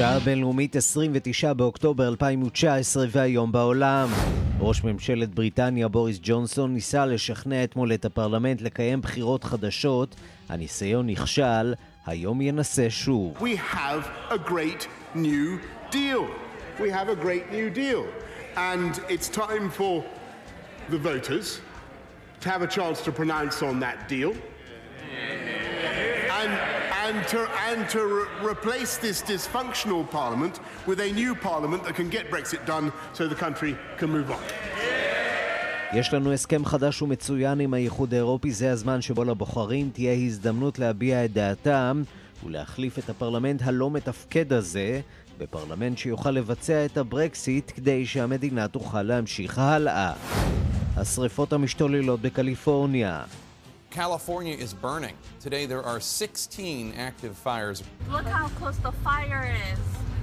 השעה הבינלאומית 29 באוקטובר 2019 והיום בעולם. ראש ממשלת בריטניה בוריס ג'ונסון ניסה לשכנע אתמול את הפרלמנט לקיים בחירות חדשות. הניסיון נכשל, היום ינסה שוב. We have a great new deal. We have a great new deal. And it's time for the voters to have a chance to pronounce on that deal. And and to, and to re- replace this dysfunctional parliament with a new parliament that can get Brexit done so the country can move on. יש לנו הסכם חדש ומצוין עם האיחוד האירופי, זה הזמן שבו לבוחרים תהיה הזדמנות להביע את דעתם ולהחליף את הפרלמנט הלא מתפקד הזה בפרלמנט שיוכל לבצע את הברקסיט כדי שהמדינה תוכל להמשיך הלאה. השריפות המשתוללות בקליפורניה, California is burning. Today there are 16 active fires. Look how close the fire is.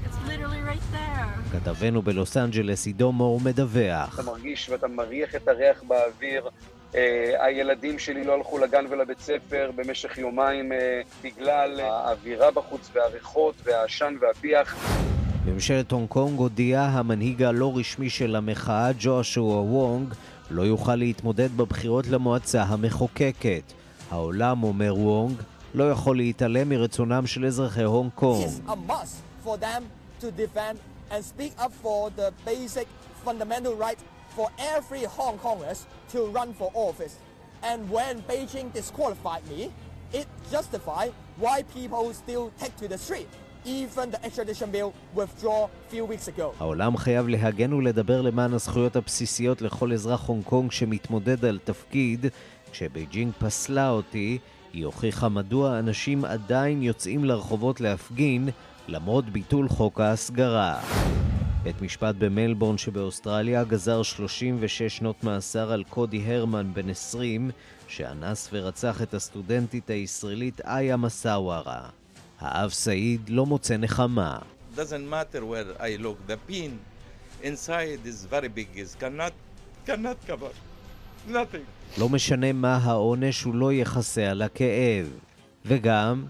It's literally right there. כתבנו בלוס אנג'לס עידו מור מדווח. אתה מרגיש ואתה מריח את הריח באוויר. אה, הילדים שלי לא הלכו לגן ולבית ספר במשך יומיים אה, בגלל האווירה בחוץ והריחות והעשן והפיח. ממשלת הונג קונג הודיעה המנהיג הלא רשמי של המחאה, ג'ושוע וונג, לא יוכל להתמודד בבחירות למועצה המחוקקת. העולם, אומר וונג, לא יכול להתעלם מרצונם של אזרחי הונג קונג. And when Beijing disqualified me, it justified why people still take to the street. Even the extradition bill withdraw few weeks ago. העולם חייב להגן ולדבר למען הזכויות הבסיסיות לכל אזרח הונג קונג שמתמודד על תפקיד. כשבייג'ינג פסלה אותי, היא הוכיחה מדוע אנשים עדיין יוצאים לרחובות להפגין למרות ביטול חוק ההסגרה. בית משפט במלבורן שבאוסטרליה גזר 36 שנות מאסר על קודי הרמן בן 20 שאנס ורצח את הסטודנטית הישראלית איה מסאווארה. האב סעיד לא מוצא נחמה. doesn't matter where I look, the pain inside is very big, is cannot, cannot cover, nothing. לא משנה מה העונש, הוא לא יכסה על הכאב. וגם...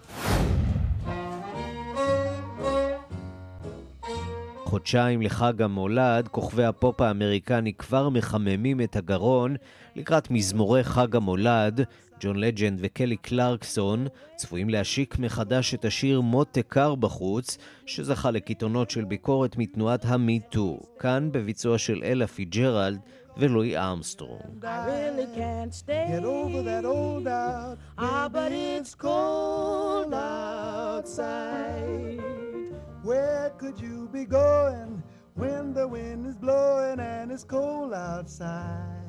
חודשיים לחג המולד, כוכבי הפופ האמריקני כבר מחממים את הגרון לקראת מזמורי חג המולד, ג'ון לג'נד וקלי קלרקסון צפויים להשיק מחדש את השיר מותק, קר בחוץ, שזכה לקיתונות של ביקורת מתנועת המיטו, כאן בביצוע של אלה פיצג'רלד ולואי ארמסטרונג. Where could you be going when the wind is blowing and it's cold outside?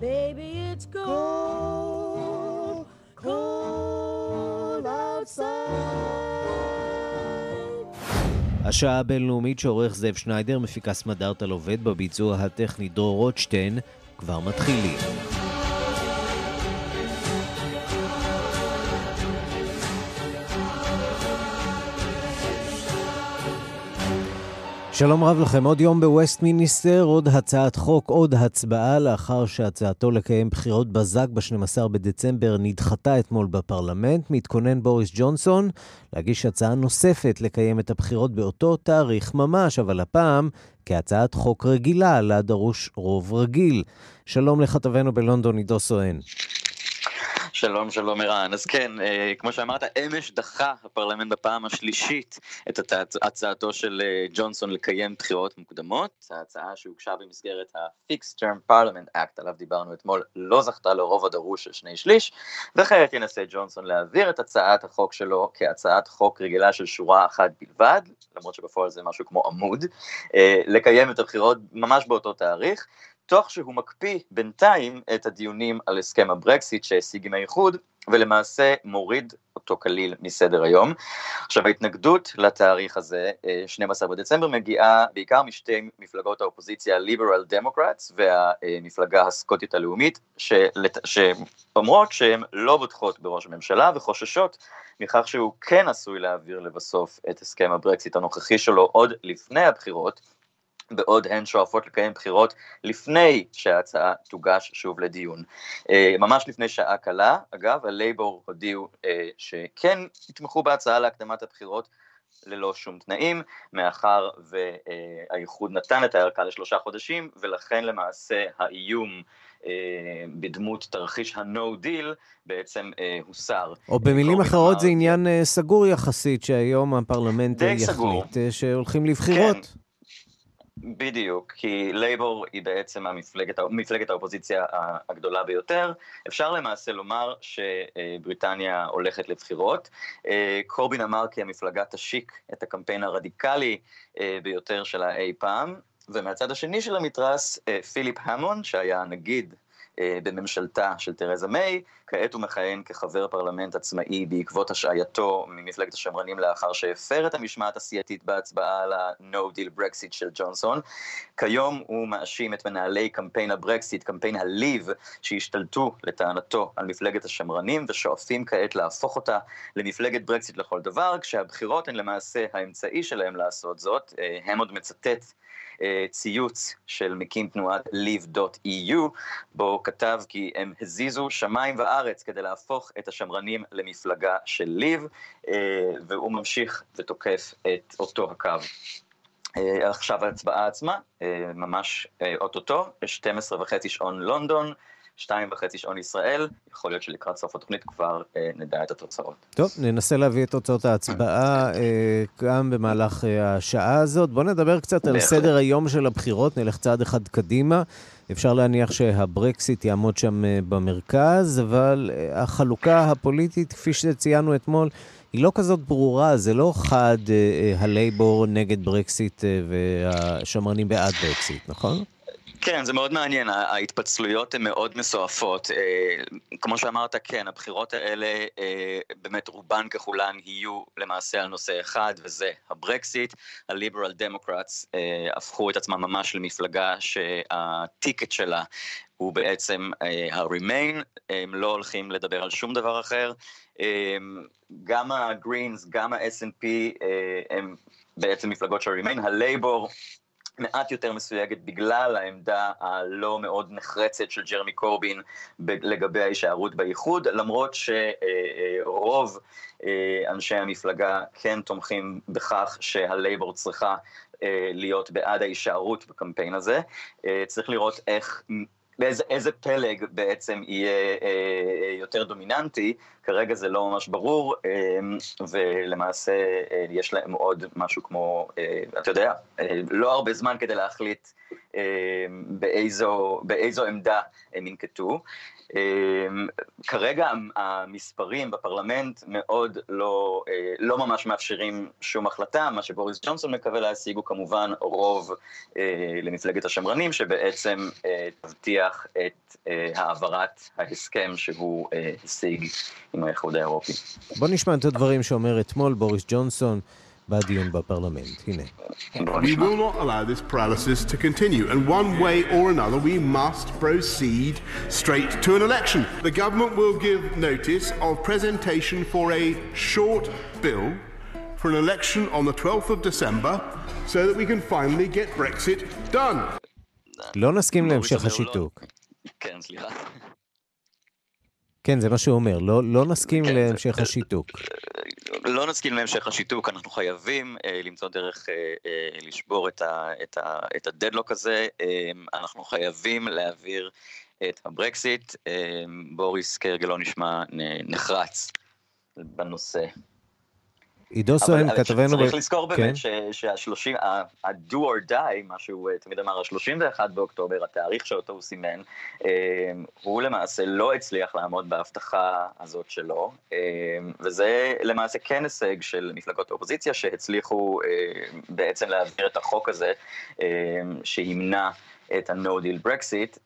Baby, it's cold, cold outside. השעה הבינלאומית שעורך זאב שניידר, מפיקה סמדארטה עובד בביצוע הטכני דרור רוטשטיין, כבר מתחילים. שלום רב לכם, עוד יום בווסטמינסטר, עוד הצעת חוק, עוד הצבעה לאחר שהצעתו לקיים בחירות בזק ב-12 בדצמבר נדחתה אתמול בפרלמנט. מתכונן בוריס ג'ונסון להגיש הצעה נוספת לקיים את הבחירות באותו תאריך ממש, אבל הפעם כהצעת חוק רגילה, לה דרוש רוב רגיל. שלום לכתבנו בלונדון, עידו סואן. שלום, שלום ערן. אז כן, אה, כמו שאמרת, אמש דחה הפרלמנט בפעם השלישית את הצעתו של אה, ג'ונסון לקיים בחירות מוקדמות. ההצעה שהוגשה במסגרת ה-Fixed Term Parliament Act, עליו דיברנו אתמול, לא זכתה לרוב הדרוש של שני שליש, וכעת ינסה ג'ונסון להעביר את הצעת החוק שלו כהצעת חוק רגילה של שורה אחת בלבד, למרות שבפועל זה משהו כמו עמוד, אה, לקיים את הבחירות ממש באותו תאריך. תוך שהוא מקפיא בינתיים את הדיונים על הסכם הברקסיט שהשיג עם האיחוד, ולמעשה מוריד אותו כליל מסדר היום. עכשיו ההתנגדות לתאריך הזה, 12 בדצמבר, מגיעה בעיקר משתי מפלגות האופוזיציה, ליברל דמוקרטס והמפלגה הסקוטית הלאומית, שאומרות שהן לא בוטחות בראש הממשלה וחוששות מכך שהוא כן עשוי להעביר לבסוף את הסכם הברקסיט הנוכחי שלו עוד לפני הבחירות, בעוד הן שואפות לקיים בחירות לפני שההצעה תוגש שוב לדיון. אה, ממש לפני שעה קלה, אגב, הלייבור הודיעו אה, שכן יתמכו בהצעה להקדמת הבחירות, ללא שום תנאים, מאחר והאיחוד נתן את הארכה לשלושה חודשים, ולכן למעשה האיום אה, בדמות תרחיש ה-No deal בעצם הוסר. או במילים אחרות זה עניין סגור יחסית, שהיום הפרלמנט יחליט סגור. שהולכים לבחירות. כן. בדיוק, כי לייבור היא בעצם המפלגת, מפלגת האופוזיציה הגדולה ביותר. אפשר למעשה לומר שבריטניה הולכת לבחירות. קורבין אמר כי המפלגה תשיק את הקמפיין הרדיקלי ביותר שלה אי פעם, ומהצד השני של המתרס, פיליפ המון, שהיה הנגיד אה, בממשלתה של תרזה מיי, כעת הוא מכהן כחבר פרלמנט עצמאי בעקבות השעייתו ממפלגת השמרנים לאחר שהפר את המשמעת הסיעתית בהצבעה על ה-No Deal Brexit של ג'ונסון. כיום הוא מאשים את מנהלי קמפיין הברקסיט, קמפיין הליב, שהשתלטו לטענתו על מפלגת השמרנים ושואפים כעת להפוך אותה למפלגת ברקסיט לכל דבר, כשהבחירות הן למעשה האמצעי שלהם לעשות זאת. אה, הם עוד מצטט אה, ציוץ של מקים תנועת live.eu, בו כתב כי הם הזיזו שמיים וארץ כדי להפוך את השמרנים למפלגה של live, אה, והוא ממשיך ותוקף את אותו הקו. אה, עכשיו ההצבעה עצמה, ממש אוטוטו, 12 וחצי שעון לונדון, שתיים וחצי שעון ישראל, יכול להיות שלקראת סוף התוכנית כבר אה, נדע את התוצאות. טוב, ננסה להביא את תוצאות ההצבעה אה, גם במהלך אה, השעה הזאת. בואו נדבר קצת על סדר היום של הבחירות, נלך צעד אחד קדימה. אפשר להניח שהברקסיט יעמוד שם אה, במרכז, אבל אה, החלוקה הפוליטית, כפי שציינו אתמול, היא לא כזאת ברורה, זה לא חד אה, אה, הלייבור נגד ברקסיט אה, והשמרנים בעד ברקסיט, נכון? כן, זה מאוד מעניין, ההתפצלויות הן מאוד מסועפות. אה, כמו שאמרת, כן, הבחירות האלה, אה, באמת רובן ככולן יהיו למעשה על נושא אחד, וזה הברקסיט. ה-Liberal Democrats אה, הפכו את עצמם ממש למפלגה שה-ticket שלה הוא בעצם ה-remain, הם לא הולכים לדבר על שום דבר אחר. גם הגרינס, גם ה-S&P הם בעצם מפלגות של ה-remain, הלייבור מעט יותר מסויגת בגלל העמדה הלא מאוד נחרצת של ג'רמי קורבין לגבי ההישארות באיחוד, למרות שרוב אה, אנשי המפלגה כן תומכים בכך שהלייבור צריכה אה, להיות בעד ההישארות בקמפיין הזה. אה, צריך לראות איך באיזה איזה פלג בעצם יהיה אה, יותר דומיננטי, כרגע זה לא ממש ברור, אה, ולמעשה אה, יש להם עוד משהו כמו, אה, אתה יודע, אה, לא הרבה זמן כדי להחליט אה, באיזו, באיזו עמדה הם ינקטו. אמ, כרגע המספרים בפרלמנט מאוד לא, אה, לא ממש מאפשרים שום החלטה, מה שבוריס ג'ונסון מקווה להשיג הוא כמובן רוב אה, למפלגת השמרנים, שבעצם אה, תבטיח את העברת ההסכם שהוא השיג עם האיחוד האירופי. בוא נשמע את הדברים שאומר אתמול בוריס ג'ונסון. בדיון בפרלמנט. הנה. We will not allow this paralysis to continue, and one way or another we must proceed straight to an election. The government will give notice of presentation for a short bill for an election on the 12th of December so that we can finally get Brexit done. לא נסכים להמשך השיתוק. כן, סליחה. כן, זה מה שהוא אומר, לא, לא נסכים להמשך השיתוק. לא נסכים להמשך השיתוק, אנחנו חייבים אה, למצוא דרך אה, אה, לשבור את, ה, את, ה, את הדדלוק הזה, אה, אנחנו חייבים להעביר את הברקסיט. אה, בוריס כהרגלו נשמע נחרץ בנושא. עידו סואן, כתבנו... צריך לזכור באמת כן. שהשלושים, ה-do or die, מה שהוא אה, תמיד אמר, ה-31 באוקטובר, התאריך שאותו הוא סימן, אה, הוא למעשה לא הצליח לעמוד בהבטחה הזאת שלו, אה, וזה למעשה כן הישג של מפלגות האופוזיציה שהצליחו בעצם להעביר את החוק הזה, שימנע את ה-no deal Brexit,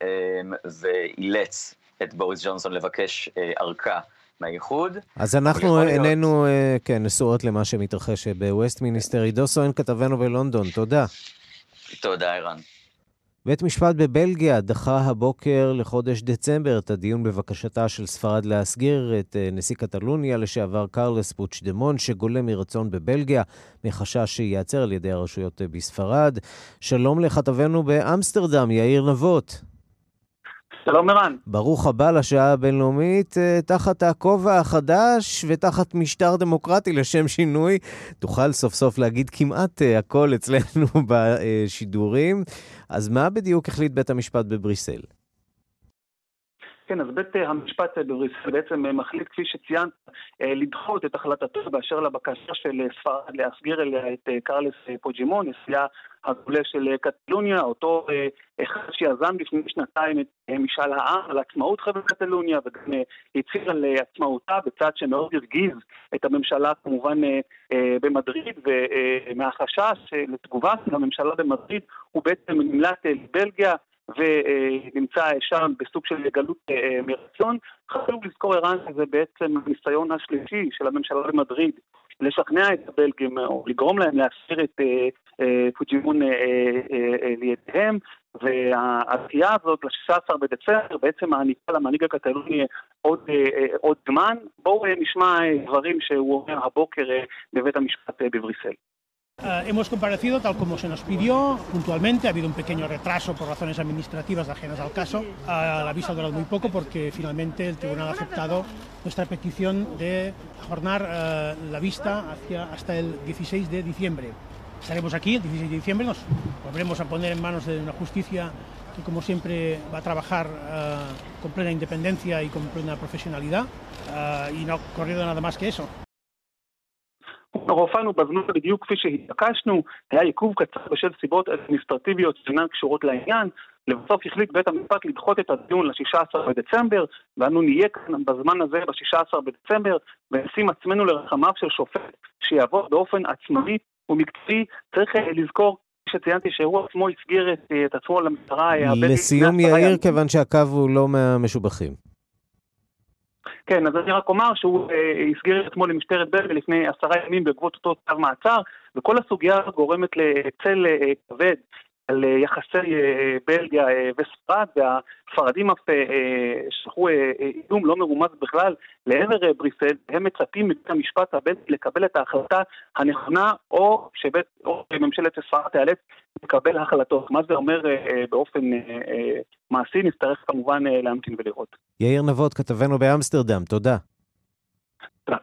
ואילץ את בוריס ג'ונסון לבקש ארכה. מהאיחוד. אז אנחנו איננו, להיות... כן, נשואות למה שמתרחש בווסט מיניסטר. עידו סואן, כתבנו בלונדון, תודה. תודה, ערן. בית משפט בבלגיה דחה הבוקר לחודש דצמבר את הדיון בבקשתה של ספרד להסגיר את אה, נשיא קטלוניה לשעבר קרלס פוצ'דמון, שגולם מרצון בבלגיה, מחשש שייעצר על ידי הרשויות אה, בספרד. שלום לכתבנו באמסטרדם, יאיר נבות. שלום ערן. ברוך הבא לשעה הבינלאומית אה, תחת הכובע החדש ותחת משטר דמוקרטי לשם שינוי. תוכל סוף סוף להגיד כמעט אה, הכל אצלנו בשידורים. אז מה בדיוק החליט בית המשפט בבריסל? כן, אז בית אה, המשפט בבריסל בעצם מחליט, כפי שציינת, לדחות את החלטתו באשר לבקשה של ספרד להסגיר אליה את קרלס פוג'ימון, נשיאה הגולה של קטלוניה, אותו אה, אחד שיזם לפני שנתיים את אה, משאל העם על עצמאות חברת קטלוניה וגם אה, הצהיר על עצמאותה בצד שמאוד הרגיז את הממשלה כמובן במדריד ומהחשש לתגובה של הממשלה במדריד הוא בעצם נמלט לבלגיה ונמצא שם בסוג של גלות מרצון. חשוב לזכור ערן שזה בעצם הניסיון השלישי של הממשלה במדריד לשכנע את הבלגים או לגרום להם להסיר את אה, אה, פוג'ימון אה, לידיהם והדחייה הזאת ל-16 בדצמבר בעצם מעניקה למנהיג הקטלוני עוד, עוד זמן. בואו נשמע דברים שהוא אומר הבוקר בבית המשפט בבריסל. Uh, hemos comparecido tal como se nos pidió puntualmente. Ha habido un pequeño retraso por razones administrativas ajenas al caso. La vista ha durado muy poco porque finalmente el tribunal ha aceptado nuestra petición de ajornar uh, la vista hasta el 16 de diciembre. Estaremos aquí el 16 de diciembre, nos volveremos a poner en manos de una justicia que como siempre va a trabajar con plena independencia y con plena profesionalidad y no ha ocurrido nada más que eso. אנחנו הופענו בזמן בדיוק כפי שהתבקשנו, היה עיכוב קצר בשל סיבות אדמיניסטרטיביות שאינן קשורות לעניין, לבסוף החליט בית המשפט לדחות את הדיון ל-16 בדצמבר, ואנו נהיה כאן בזמן הזה ב-16 בדצמבר, ונשים עצמנו לרחמיו של שופט שיעבוד באופן עצמאי ומקצועי. צריך לזכור שציינתי שהוא עצמו הסגיר את, את עצמו למשטרה. לסיום יאיר, כיוון שהקו הוא לא מהמשובחים. כן, אז אני רק אומר שהוא אה, הסגיר אתמול למשטרת בלגיה לפני עשרה ימים בעקבות אותו צו מעצר, וכל הסוגיה גורמת לצל אה, כבד על אה, יחסי אה, בלגיה אה, וספרד, והספרדים אף שלחו איום לא מרומז בכלל לעבר בריסל, הם מצפים מבית המשפט הבלגי לקבל את ההחלטה הנכונה, או שממשלת ספרד תיאלץ לקבל החלטות. מה זה אומר באופן מעשי, נצטרך כמובן להמתין ולראות. יאיר נבות, כתבנו באמסטרדם, תודה. תודה.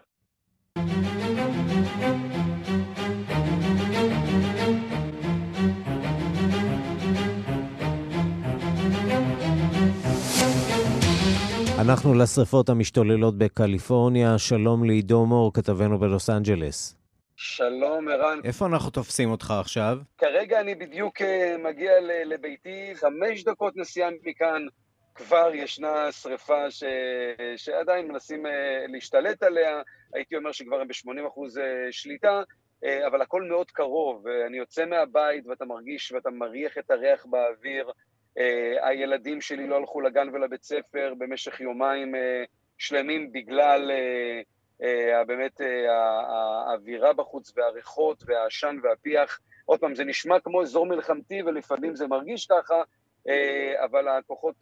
אנחנו לשרפות המשתוללות בקליפורניה. שלום לעידו מור, כתבנו בלוס אנג'לס. שלום, ערן. איפה אנחנו תופסים אותך עכשיו? כרגע אני בדיוק אה, מגיע לביתי, חמש דקות נסיעה מכאן. כבר ישנה שריפה ש... שעדיין מנסים אה, להשתלט עליה, הייתי אומר שכבר הם ב-80% אה, שליטה, אבל הכל מאוד קרוב, אני יוצא מהבית ואתה מרגיש ואתה מריח את הריח באוויר, הילדים שלי לא הלכו לגן ולבית ספר במשך יומיים uh, שלמים בגלל uh, באמת האווירה בחוץ והריחות והעשן והפיח. עוד פעם, זה נשמע כמו אזור מלחמתי ולפעמים זה מרגיש ככה, אבל הכוחות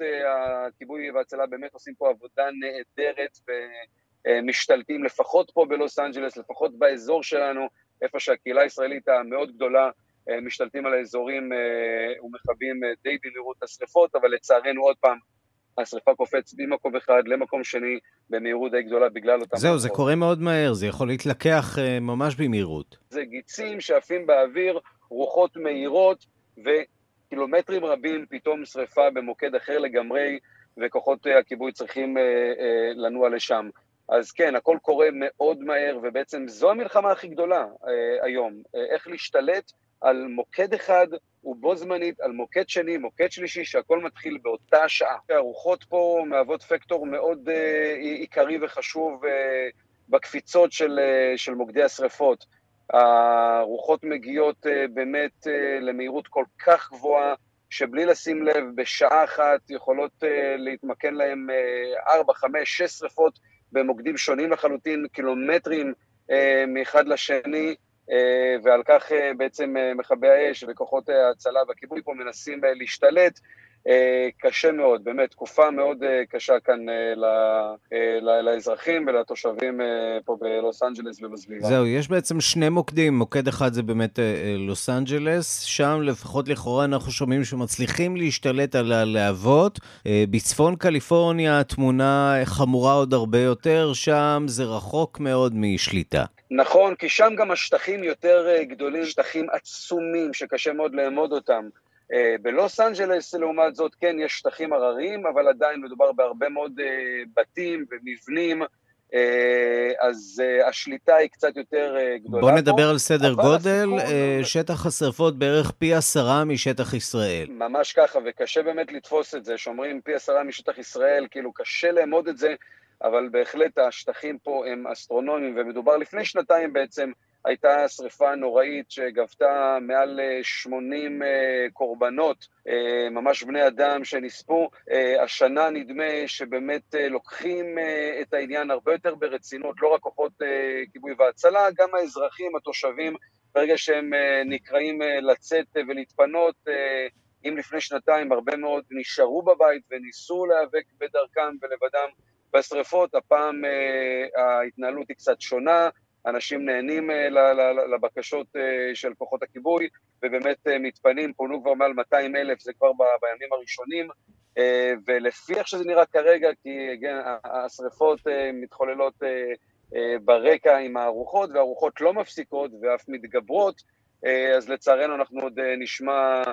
הכיבוי וההצלה באמת עושים פה עבודה נהדרת ומשתלטים לפחות פה בלוס אנג'לס, לפחות באזור שלנו, איפה שהקהילה הישראלית המאוד גדולה אה, משתלטים על האזורים אה, ומכבים אה, די במהירות את השרפות, אבל לצערנו עוד פעם, השרפה קופץ ממקום אחד למקום שני במהירות די גדולה בגלל אותם... זהו, זה קורה מאוד מהר, זה יכול להתלקח ממש במהירות. זה גיצים שעפים באוויר, רוחות מהירות, וקילומטרים רבים פתאום שרפה במוקד אחר לגמרי, וכוחות הכיבוי צריכים לנוע לשם. אז כן, הכל קורה מאוד מהר, ובעצם זו המלחמה הכי גדולה היום, איך להשתלט על מוקד אחד ובו זמנית על מוקד שני, מוקד שלישי, שהכל מתחיל באותה שעה. הרוחות פה מהוות פקטור מאוד uh, עיקרי וחשוב uh, בקפיצות של, uh, של מוקדי השרפות. הרוחות מגיעות uh, באמת uh, למהירות כל כך גבוהה, שבלי לשים לב, בשעה אחת יכולות uh, להתמקן להם 4, 5, 6 שרפות במוקדים שונים לחלוטין, קילומטרים מאחד לשני, ועל כך בעצם מכבי האש וכוחות ההצלה והכיבוי פה מנסים להשתלט. אה, קשה מאוד, באמת, תקופה מאוד אה, קשה כאן אה, לאזרחים ולתושבים פה בלוס אנג'לס ובסביבה. זהו, יש בעצם שני מוקדים, מוקד אחד זה באמת לוס אנג'לס, שם לפחות לכאורה אנחנו שומעים שמצליחים להשתלט על הלהבות. בצפון קליפורניה התמונה חמורה עוד הרבה יותר, שם זה רחוק מאוד משליטה. נכון, כי שם גם השטחים יותר גדולים, שטחים עצומים שקשה מאוד לאמוד אותם. אה, בלוס אנג'לס, לעומת זאת, כן, יש שטחים הרריים, אבל עדיין מדובר בהרבה מאוד אה, בתים ומבנים, אה, אז השליטה היא קצת יותר גדולה. בוא נדבר פה, על סדר גודל, הסיכון... שטח השרפות בערך פי עשרה משטח ישראל. ממש ככה, וקשה באמת לתפוס את זה, שאומרים פי עשרה משטח ישראל, כאילו קשה לאמוד את זה, אבל בהחלט השטחים פה הם אסטרונומיים, ומדובר לפני שנתיים בעצם, הייתה שריפה נוראית שגבתה מעל 80 אה, אה, קורבנות, אה, ממש בני אדם שנספו. השנה נדמה שבאמת לוקחים את העניין הרבה יותר ברצינות, לא רק כוחות כיבוי והצלה, גם האזרחים, התושבים, ברגע שהם נקראים לצאת ולהתפנות, אם לפני שנתיים הרבה מאוד נשארו בבית וניסו להיאבק בדרכם ולבדם בשריפות, הפעם ההתנהלות היא קצת שונה. אנשים נהנים אה, לבקשות אה, של כוחות הכיבוי, ובאמת אה, מתפנים, פונו כבר מעל 200 אלף, זה כבר בימים הראשונים, ולפי איך שזה נראה כרגע, כי כן, השריפות מתחוללות ברקע עם הארוחות, והארוחות לא מפסיקות ואף מתגברות, אז לצערנו אנחנו עוד נשמע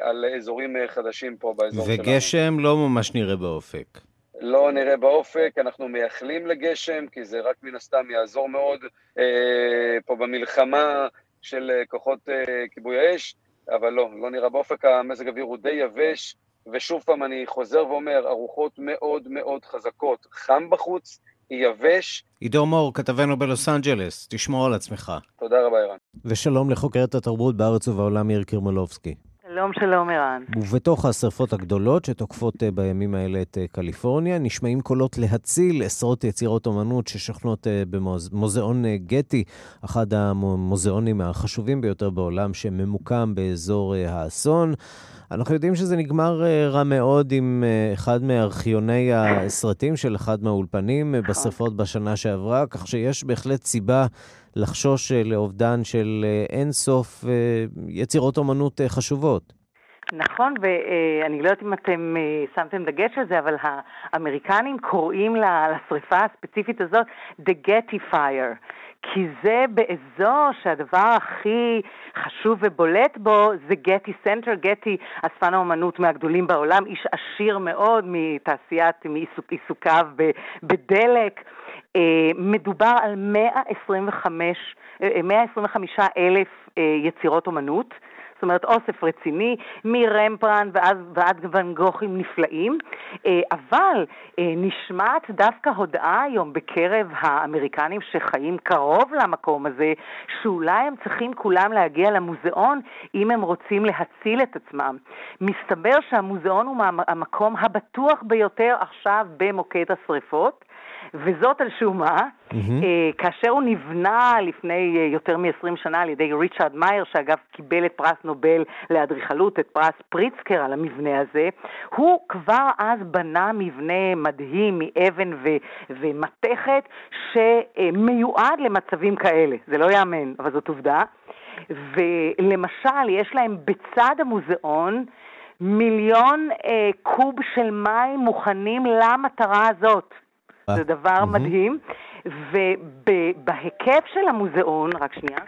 על אזורים חדשים פה באזור וגשם שלנו. וגשם לא ממש נראה באופק. לא נראה באופק, אנחנו מייחלים לגשם, כי זה רק מן הסתם יעזור מאוד אה, פה במלחמה של אה, כוחות אה, כיבוי האש, אבל לא, לא נראה באופק, המזג האוויר הוא די יבש, ושוב פעם אני חוזר ואומר, ארוחות מאוד מאוד חזקות, חם בחוץ, יבש. עידו מור, כתבנו בלוס אנג'לס, תשמור על עצמך. תודה רבה, ערן. ושלום לחוקרת התרבות בארץ ובעולם, יאיר קרמלובסקי. שלום, שלום, ערן. ובתוך השרפות הגדולות שתוקפות אה, בימים האלה את אה, קליפורניה, נשמעים קולות להציל עשרות יצירות אומנות ששוכנות אה, במוזיאון גטי, אחד המוזיאונים החשובים ביותר בעולם, שממוקם באזור האסון. אנחנו יודעים שזה נגמר רע מאוד עם אחד מארכיוני הסרטים של אחד מהאולפנים נכון. בשרפות בשנה שעברה, כך שיש בהחלט סיבה לחשוש אה, לאובדן של אה, אין סוף אה, יצירות אומנות חשובות. נכון, ואני לא יודעת אם אתם שמתם דגש על זה, אבל האמריקנים קוראים לשריפה הספציפית הזאת The Getty Fire. כי זה באזור שהדבר הכי חשוב ובולט בו זה גטי סנטר. גטי, אספן האומנות מהגדולים בעולם, איש עשיר מאוד מתעשיית, מעיסוקיו בדלק. אה, מדובר על 125, 125 אה, אלף אה, יצירות אומנות. זאת אומרת אוסף רציני, מרמברנדט ועד, ועד ואן גוכים נפלאים, אבל נשמעת דווקא הודעה היום בקרב האמריקנים שחיים קרוב למקום הזה, שאולי הם צריכים כולם להגיע למוזיאון אם הם רוצים להציל את עצמם. מסתבר שהמוזיאון הוא המקום הבטוח ביותר עכשיו במוקד השרפות. וזאת על שום מה, mm-hmm. כאשר הוא נבנה לפני אה, יותר מ-20 שנה על ידי ריצ'רד מאייר, שאגב קיבל את פרס נובל לאדריכלות, את פרס פריצקר על המבנה הזה, הוא כבר אז בנה מבנה מדהים מאבן ו- ומתכת שמיועד למצבים כאלה. זה לא ייאמן, אבל זאת עובדה. ולמשל, יש להם בצד המוזיאון מיליון אה, קוב של מים מוכנים למטרה הזאת. זה דבר מדהים, ובהיקף של המוזיאון, רק שנייה.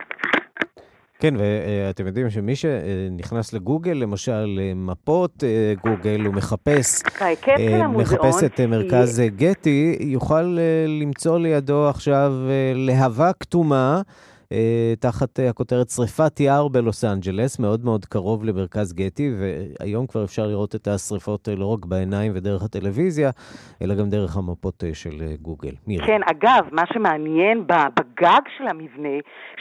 כן, ואתם יודעים שמי שנכנס לגוגל, למשל מפות אה, גוגל, הוא מחפש, אה, מחפש את מרכז גטי, יוכל אה, למצוא לידו עכשיו להבה כתומה. אה, תחת אה, הכותרת שריפת יער בלוס אנג'לס, מאוד מאוד קרוב למרכז גטי, והיום כבר אפשר לראות את השריפות לא רק בעיניים ודרך הטלוויזיה, אלא גם דרך המפות של גוגל. מירי. כן, אגב, מה שמעניין בגג של המבנה,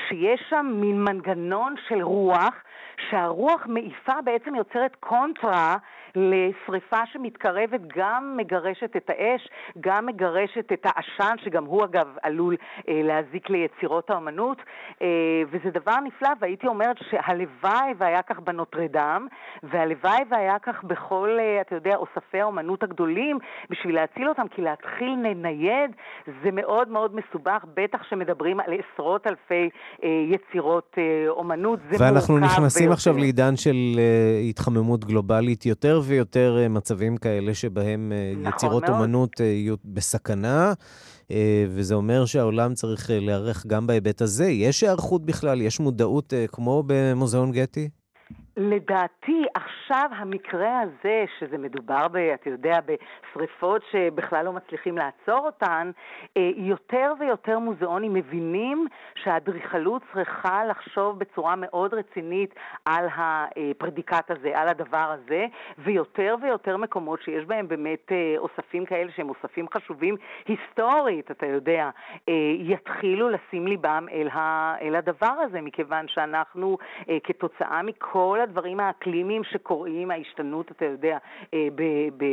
שיש שם מין מנגנון של רוח, שהרוח מעיפה בעצם יוצרת קונטרה לשריפה שמתקרבת, גם מגרשת את האש, גם מגרשת את העשן, שגם הוא אגב עלול אה, להזיק ליצירות האומנות, אה, וזה דבר נפלא, והייתי אומרת שהלוואי והיה כך בנוטרדם, והלוואי והיה כך בכל, אה, אתה יודע, אוספי האומנות הגדולים, בשביל להציל אותם, כי להתחיל לנייד זה מאוד מאוד מסובך, בטח שמדברים על עשרות אלפי אה, יצירות אה, אומנות, זה מורכב נכנסים עכשיו לעידן של אה, התחממות גלובלית יותר ויותר אה, מצבים כאלה שבהם אה, נכון יצירות מאוד. אומנות אה, יהיו בסכנה, וזה אומר שהעולם צריך להיערך גם בהיבט הזה. יש היערכות בכלל? יש מודעות כמו במוזיאון גטי? לדעתי, עכשיו המקרה הזה, שזה מדובר, ב, אתה יודע, בשריפות שבכלל לא מצליחים לעצור אותן, אה, יותר ויותר מוזיאונים מבינים שהאדריכלות צריכה לחשוב בצורה מאוד רצינית על הפרדיקט הזה, על הדבר הזה, ויותר ויותר מקומות שיש בהם באמת אה, אוספים כאלה שהם אוספים חשובים היסטורית, אתה יודע, אה, יתחילו לשים ליבם אל, הדבר הזה, מכיוון שאנחנו, כתוצאה מכל הדברים האקלימיים שקורים, ההשתנות, אתה יודע, אה,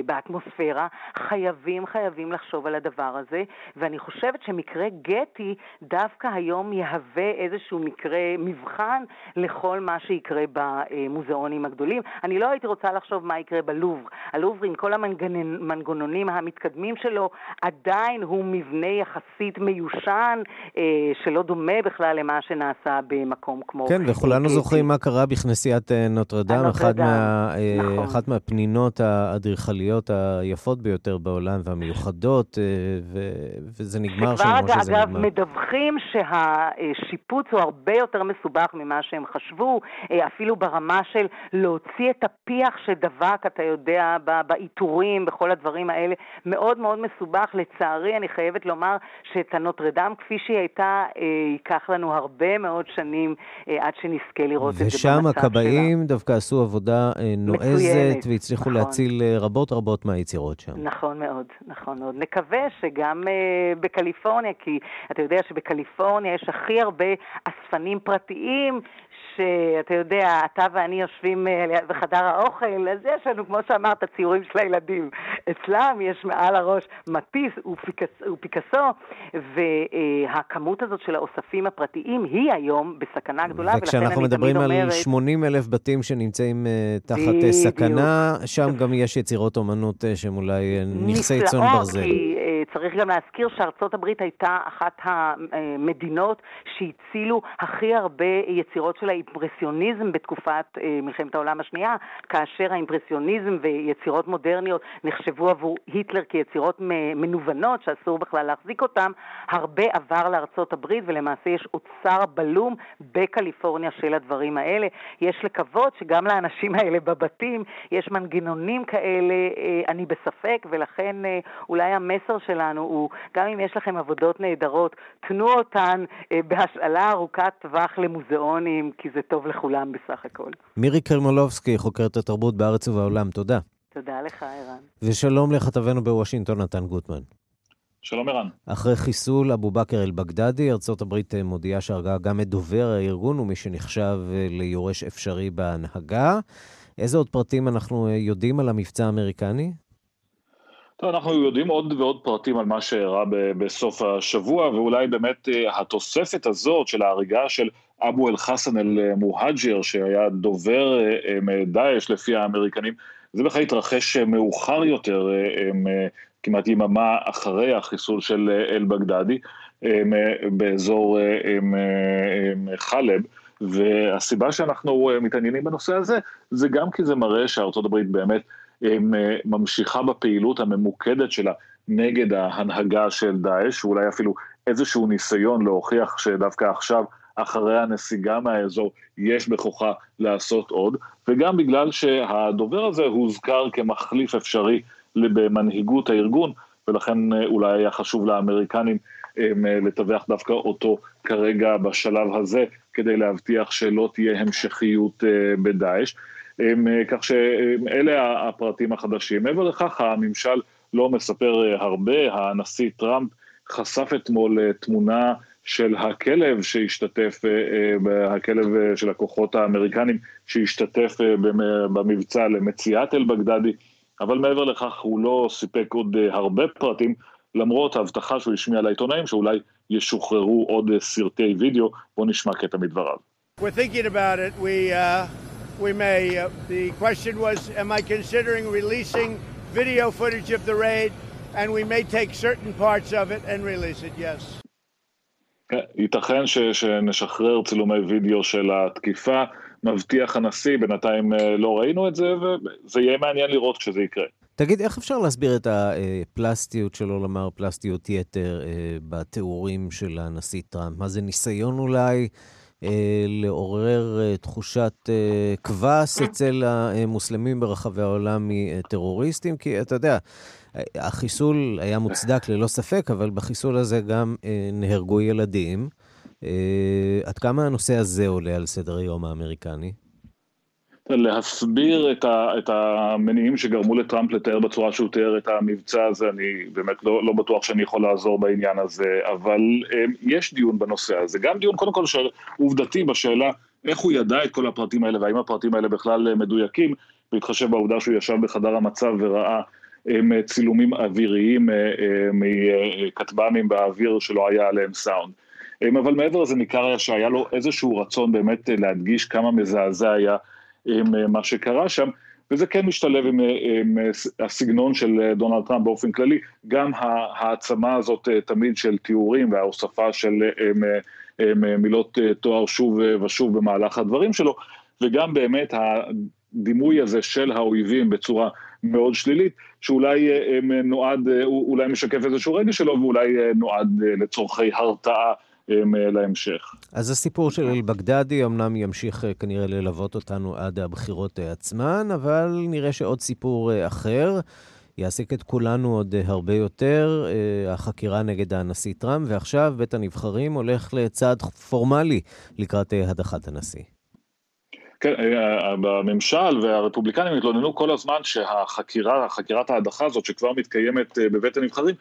באטמוספירה, חייבים, חייבים לחשוב על הדבר הזה, ואני חושבת שמקרה גטי דווקא היום יהווה איזשהו מקרה מבחן לכל מה שיקרה במוזיאונים הגדולים. אני לא הייתי רוצה לחשוב מה יקרה בלובר. הלובר עם כל המנגנונים המתקדמים שלו, עדיין הוא מבנה יחסית מיושן, אה, שלא דומה בכלל למה שנעשה במקום כמו... כן, וכולנו זוכרים מה קרה בכנסיית אה, נוטרדם, אחת, מה, אה, נכון. אחת מהפנינות האדריכליות היפות ביותר בעולם והמיוחדות, אה, ו, וזה נגמר שם כמו שזה נגמר. אגב, מדווחים שהשיפוץ הוא הרבה יותר מסובך ממה שהם חשבו, אה, אפילו ברמה של להוציא את הפיח שדבק, אתה יודע, בעיטורים, בכל הדברים האלה, מאוד מאוד מסובך. לצערי, אני חייבת לומר שאת הנוטרדם כפי שהיא הייתה, ייקח לנו הרבה מאוד שנים עד שנזכה לראות את זה במצב שלה. ושם הכבאים דווקא עשו עבודה אה, נועזת והצליחו נכון. להציל אה, רבות רבות מהיצירות שם. נכון מאוד, נכון מאוד. נקווה שגם uh, בקליפורניה, כי אתה יודע שבקליפורניה יש הכי הרבה אספנים פרטיים שאתה יודע, אתה ואני יושבים בחדר האוכל, אז יש לנו, כמו שאמרת, ציורים של הילדים. אצלם יש מעל הראש מטיס ופיקאסו, והכמות הזאת של האוספים הפרטיים היא היום בסכנה גדולה. וכשאנחנו מדברים על 80 אלף בתים שנמצאים uh, תחת בדיוק. סכנה, שם גם יש יצירות אומנות uh, שהם אולי נכסי צאן ברזל. כי צריך גם להזכיר שארצות הברית הייתה אחת המדינות שהצילו הכי הרבה יצירות של האימפרסיוניזם בתקופת אה, מלחמת העולם השנייה, כאשר האימפרסיוניזם ויצירות מודרניות נחשבו עבור היטלר כיצירות מנוונות שאסור בכלל להחזיק אותן, הרבה עבר לארצות הברית ולמעשה יש אוצר בלום בקליפורניה של הדברים האלה. יש לקוות שגם לאנשים האלה בבתים יש מנגנונים כאלה, אה, אני בספק, ולכן אה, אולי המסר של שלנו הוא, גם אם יש לכם עבודות נהדרות, תנו אותן אה, בהשאלה ארוכת טווח למוזיאונים, כי זה טוב לכולם בסך הכל. מירי קרמולובסקי, חוקרת התרבות בארץ ובעולם, תודה. תודה לך, ערן. ושלום לכתבנו בוושינגטון, נתן גוטמן. שלום ערן. אחרי חיסול אבו בכר אל-בגדדי, ארצות הברית אה, מודיעה שהרגה גם את דובר הארגון ומי שנחשב אה, ליורש אפשרי בהנהגה. איזה עוד פרטים אנחנו יודעים על המבצע האמריקני? טוב, אנחנו יודעים עוד ועוד פרטים על מה שאירע בסוף השבוע, ואולי באמת אה, התוספת הזאת של ההריגה של אבו אל-חסן אל-מוהג'ר, שהיה דובר אה, אה, דאעש לפי האמריקנים, זה בכלל התרחש מאוחר יותר, כמעט יממה אחרי החיסול של אל-בגדדי, באזור חלב. והסיבה שאנחנו מתעניינים בנושא הזה, זה גם כי זה מראה שארצות הברית באמת ממשיכה בפעילות הממוקדת שלה נגד ההנהגה של דאעש, ואולי אפילו איזשהו ניסיון להוכיח שדווקא עכשיו, אחרי הנסיגה מהאזור, יש בכוחה לעשות עוד, וגם בגלל שהדובר הזה הוזכר כמחליף אפשרי במנהיגות הארגון, ולכן אה, אולי היה חשוב לאמריקנים לטווח דווקא אותו כרגע בשלב הזה, כדי להבטיח שלא תהיה המשכיות בדאעש. כך שאלה הפרטים החדשים. מעבר לכך, הממשל לא מספר הרבה, הנשיא טראמפ חשף אתמול תמונה של הכלב שהשתתף, הכלב של הכוחות האמריקנים שהשתתף במבצע למציאת אל-בגדדי, אבל מעבר לכך הוא לא סיפק עוד הרבה פרטים, למרות ההבטחה שהוא השמיע לעיתונאים שאולי ישוחררו עוד סרטי וידאו, בואו נשמע קטע מדבריו. We're thinking about it. We, uh, we may. Uh, the question was, am I considering releasing video footage of the raid? And we may take certain parts of it and release it, yes. ייתכן ש, שנשחרר צילומי וידאו של התקיפה, מבטיח הנשיא, בינתיים לא ראינו את זה, וזה יהיה מעניין לראות כשזה יקרה. תגיד, איך אפשר להסביר את הפלסטיות, שלא לומר פלסטיות יתר, בתיאורים של הנשיא טראמפ? מה זה ניסיון אולי לעורר תחושת קבס אצל המוסלמים ברחבי העולם מטרוריסטים? כי אתה יודע, החיסול היה מוצדק ללא ספק, אבל בחיסול הזה גם אה, נהרגו ילדים. אה, עד כמה הנושא הזה עולה על סדר היום האמריקני? להסביר את, ה, את המניעים שגרמו לטראמפ לתאר בצורה שהוא תיאר את המבצע הזה, אני באמת לא, לא בטוח שאני יכול לעזור בעניין הזה, אבל אה, יש דיון בנושא הזה. גם דיון קודם כל של עובדתי בשאלה איך הוא ידע את כל הפרטים האלה והאם הפרטים האלה בכלל מדויקים, בהתחשב בעובדה שהוא ישב בחדר המצב וראה הם אה, צילומים אוויריים אה, אה, מכטב"מים באוויר שלא היה עליהם סאונד. אבל מעבר לזה ניכר היה שהיה לו איזשהו רצון באמת להדגיש כמה מזעזע היה עם מה שקרה שם, וזה כן משתלב עם, עם הסגנון של דונלד טראמפ באופן כללי, גם העצמה הזאת תמיד של תיאורים וההוספה של עם, עם מילות תואר שוב ושוב במהלך הדברים שלו, וגם באמת הדימוי הזה של האויבים בצורה מאוד שלילית, שאולי אה, נועד, אה, אולי משקף איזשהו רגע שלו, ואולי אה, נועד לצורכי הרתעה. להמשך. אז הסיפור של אל-בגדדי אמנם ימשיך כנראה ללוות אותנו עד הבחירות עצמן, אבל נראה שעוד סיפור אחר יעסיק את כולנו עוד הרבה יותר, החקירה נגד הנשיא טראמפ, ועכשיו בית הנבחרים הולך לצעד פורמלי לקראת הדחת הנשיא. כן, אה, בממשל והרפובליקנים התלוננו כל הזמן שהחקירה, חקירת ההדחה הזאת שכבר מתקיימת אה, בבית הנבחרים,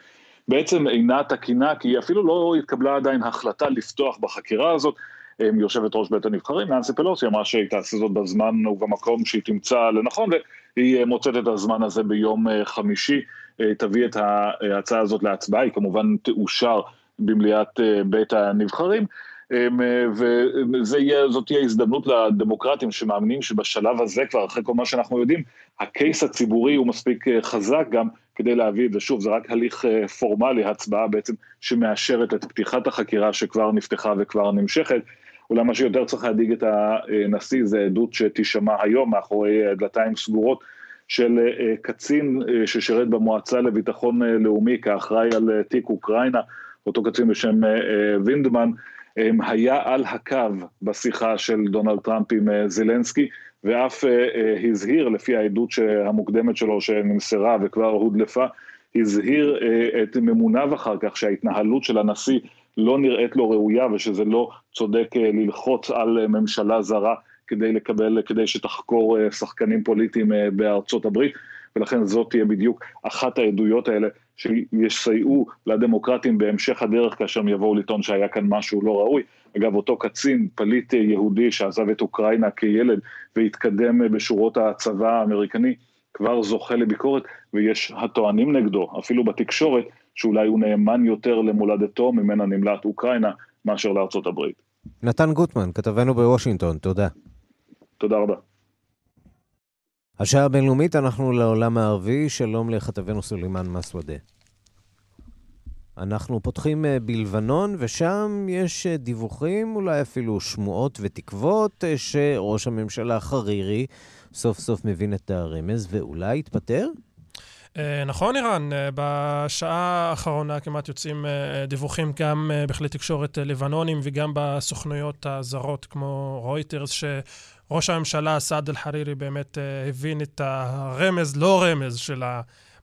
בעצם אינה תקינה, כי אפילו לא התקבלה עדיין החלטה לפתוח בחקירה הזאת. יושבת ראש בית הנבחרים, ננסי פלוסי אמרה שהיא תעשה זאת בזמן ובמקום שהיא תמצא לנכון, והיא מוצאת את הזמן הזה ביום אה, חמישי, תביא את ההצעה הזאת להצבעה, היא כמובן תאושר במליאת בית הנבחרים. אמ, וזאת תהיה הזדמנות לדמוקרטים שמאמינים שבשלב הזה כבר, אחרי כל מה שאנחנו יודעים, הקייס הציבורי הוא מספיק אה, חזק גם כדי להביא את זה. שוב, זה רק הליך אה, פורמלי, הצבעה בעצם שמאשרת את פתיחת החקירה שכבר נפתחה וכבר נמשכת. אולי מה שיותר צריך להדאיג את הנשיא זה עדות שתישמע היום מאחורי אה, דלתיים סגורות של קצין ששירת במועצה לביטחון לאומי כאחראי על תיק אוקראינה, אותו קצין בשם וינדמן, היה על הקו בשיחה של דונלד טראמפ עם אה, זלנסקי, ואף אה, אה, הזהיר, לפי העדות המוקדמת שלו שנמסרה וכבר הודלפה, הזהיר את ממוניו אחר כך שההתנהלות של הנשיא לא נראית לו ראויה ושזה לא צודק ללחוץ על ממשלה זרה כדי לקבל, כדי שתחקור שחקנים פוליטיים בארצות הברית, ולכן זאת תהיה בדיוק אחת העדויות האלה שיסייעו לדמוקרטים בהמשך הדרך כאשר הם יבואו לטעון שהיה כאן משהו לא ראוי. אגב, אותו קצין, פליט יהודי שעזב את אוקראינה כילד והתקדם בשורות הצבא האמריקני, כבר זוכה לביקורת, ויש הטוענים נגדו, אפילו בתקשורת, שאולי הוא נאמן יותר למולדתו ממנה נמלט אוקראינה מאשר לארצות הברית. נתן גוטמן, כתבנו בוושינגטון, תודה. תודה רבה. השעה הבינלאומית, אנחנו לעולם הערבי, שלום לכתבנו סולימאן מסוודה. אנחנו פותחים אה, בלבנון, ושם יש אה, דיווחים, אולי אפילו שמועות ותקוות, אה, שראש הממשלה חרירי סוף סוף מבין את הרמז ואולי יתפטר? נכון, אירן. בשעה האחרונה כמעט יוצאים דיווחים גם בכלי תקשורת לבנונים וגם בסוכנויות הזרות כמו רויטרס, ראש הממשלה סעד אל-חרירי באמת uh, הבין את הרמז, לא רמז, של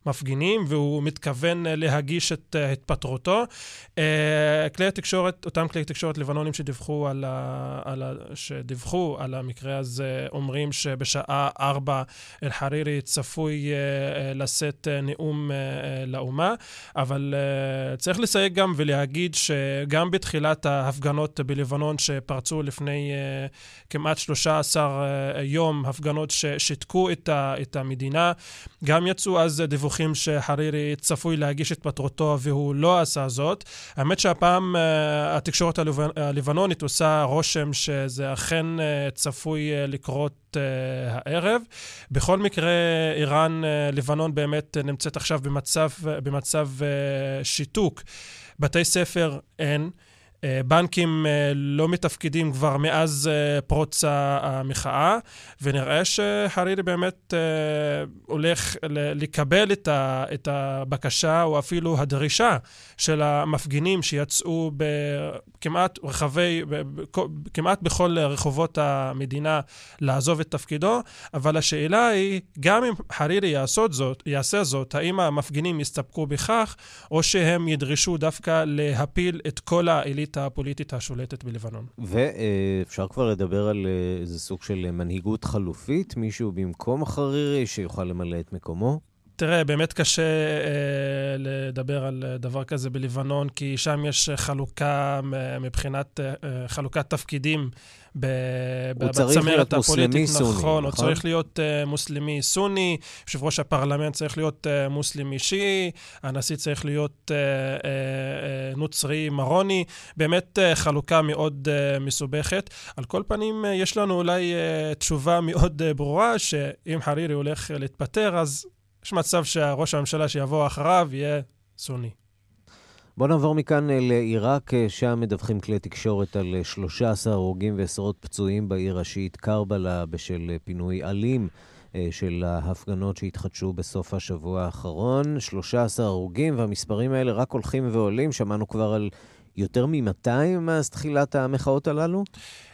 המפגינים, והוא מתכוון להגיש את התפטרותו. כלי התקשורת, אותם כלי תקשורת לבנונים שדיווחו על, ה, על, ה, שדיווחו על המקרה הזה, אומרים שבשעה ארבע אל-חרירי צפוי לשאת נאום לאומה, אבל צריך לסייג גם ולהגיד שגם בתחילת ההפגנות בלבנון שפרצו לפני כמעט 13 יום, הפגנות ששיתקו את, ה, את המדינה, גם יצאו אז דיווחים שחרירי צפוי להגיש את פטרותו והוא לא עשה זאת. האמת שהפעם התקשורת הלבנונית עושה רושם שזה אכן צפוי לקרות הערב. בכל מקרה, איראן, לבנון באמת נמצאת עכשיו במצב, במצב שיתוק. בתי ספר אין. בנקים לא מתפקדים כבר מאז פרוץ המחאה, ונראה שחרירי באמת הולך לקבל את הבקשה או אפילו הדרישה של המפגינים שיצאו בכמעט רחבי, כמעט בכל רחובות המדינה לעזוב את תפקידו, אבל השאלה היא, גם אם חרירי יעשה זאת, יעשה זאת, האם המפגינים יסתפקו בכך, או שהם ידרשו דווקא להפיל את כל האליטה האליטה הפוליטית השולטת בלבנון. ואפשר כבר לדבר על אה, איזה סוג של מנהיגות חלופית, מישהו במקום החרירי שיוכל למלא את מקומו? תראה, באמת קשה אה, לדבר על דבר כזה בלבנון, כי שם יש חלוקה מבחינת אה, חלוקת תפקידים בצמרת הפוליטית, נכון, נכון, הוא צריך להיות uh, מוסלמי סוני, יושב ראש הפרלמנט צריך להיות uh, מוסלמי שיעי, הנשיא צריך להיות uh, uh, uh, נוצרי מרוני, באמת uh, חלוקה מאוד uh, מסובכת. על כל פנים, uh, יש לנו אולי uh, תשובה מאוד uh, ברורה, שאם חרירי הולך להתפטר, אז יש מצב שהראש הממשלה שיבוא אחריו יהיה סוני. בואו נעבור מכאן אה, לעיראק, אה, שם מדווחים כלי תקשורת על 13 אה, הרוגים ועשרות פצועים בעיר השיעית קרבלה בשל פינוי אלים של ההפגנות שהתחדשו בסוף השבוע האחרון. 13 הרוגים, והמספרים האלה רק הולכים ועולים. שמענו כבר על יותר מ-200 מאז תחילת המחאות הללו?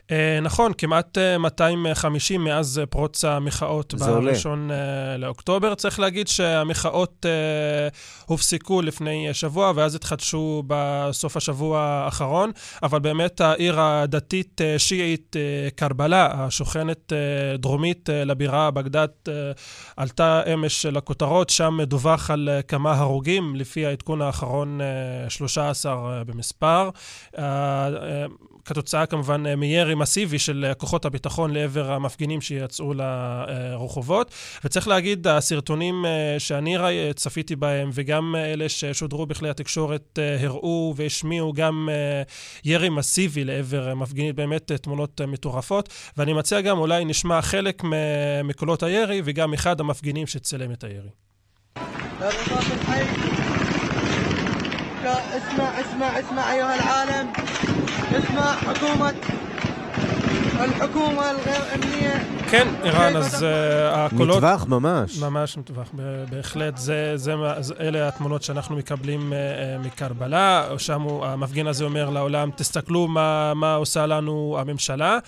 Uh, נכון, כמעט uh, אה, 250 מאז uh, פרוץ המחאות בראשון uh, לאוקטובר. צריך להגיד שהמחאות uh, הופסקו לפני שבוע ואז התחדשו בסוף השבוע האחרון, אבל באמת העיר הדתית uh, שיעית uh, קרבלה, השוכנת uh, דרומית uh, לבירה בגדד, uh, עלתה אמש לכותרות, שם מדווח על uh, כמה הרוגים, לפי העדכון האחרון uh, 13 uh, במספר. Uh, uh, כתוצאה כמובן אה, מירי מסיבי של אה, כוחות הביטחון לעבר המפגינים שיצאו לרחובות. וצריך להגיד, הסרטונים אה, שאני צפיתי בהם, וגם אלה ששודרו בכלי התקשורת, הראו והשמיעו גם ירי מסיבי לעבר מפגינים, באמת תמונות מטורפות. ואני מציע גם, אולי נשמע חלק מקולות הירי, וגם אחד המפגינים שצלם את הירי. اسمع اسمع اسمع ايها العالم اسمع حكومة الحكومة الغير أمنية כן, ערן, אז uh, הקולות... מטווח ממש. ממש מטווח, בהחלט. זה, זה, זה, אלה התמונות שאנחנו מקבלים uh, uh, מקרבלה. שם הוא, המפגין הזה אומר לעולם, תסתכלו מה, מה עושה לנו הממשלה.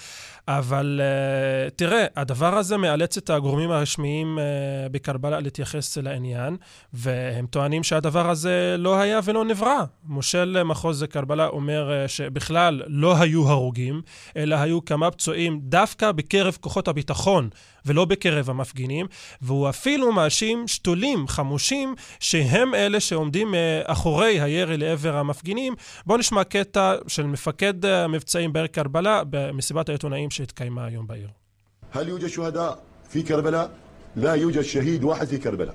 אבל uh, תראה, הדבר הזה מאלץ את הגורמים הרשמיים uh, בקרבלה להתייחס לעניין, והם טוענים שהדבר הזה לא היה ולא נברא. מושל מחוז קרבלה אומר uh, שבכלל לא היו הרוגים, אלא היו כמה פצועים דווקא בקרב כוחות הביטחון. ולא בקרב המפגינים, והוא אפילו מאשים שתולים חמושים שהם אלה שעומדים מאחורי הירי לעבר המפגינים. בואו נשמע קטע של מפקד המבצעים בעיר קרבלה במסיבת העיתונאים שהתקיימה היום בעיר. هل يوجد شهداء في كربلاء؟ لا يوجد شهيد واحد في كربلاء.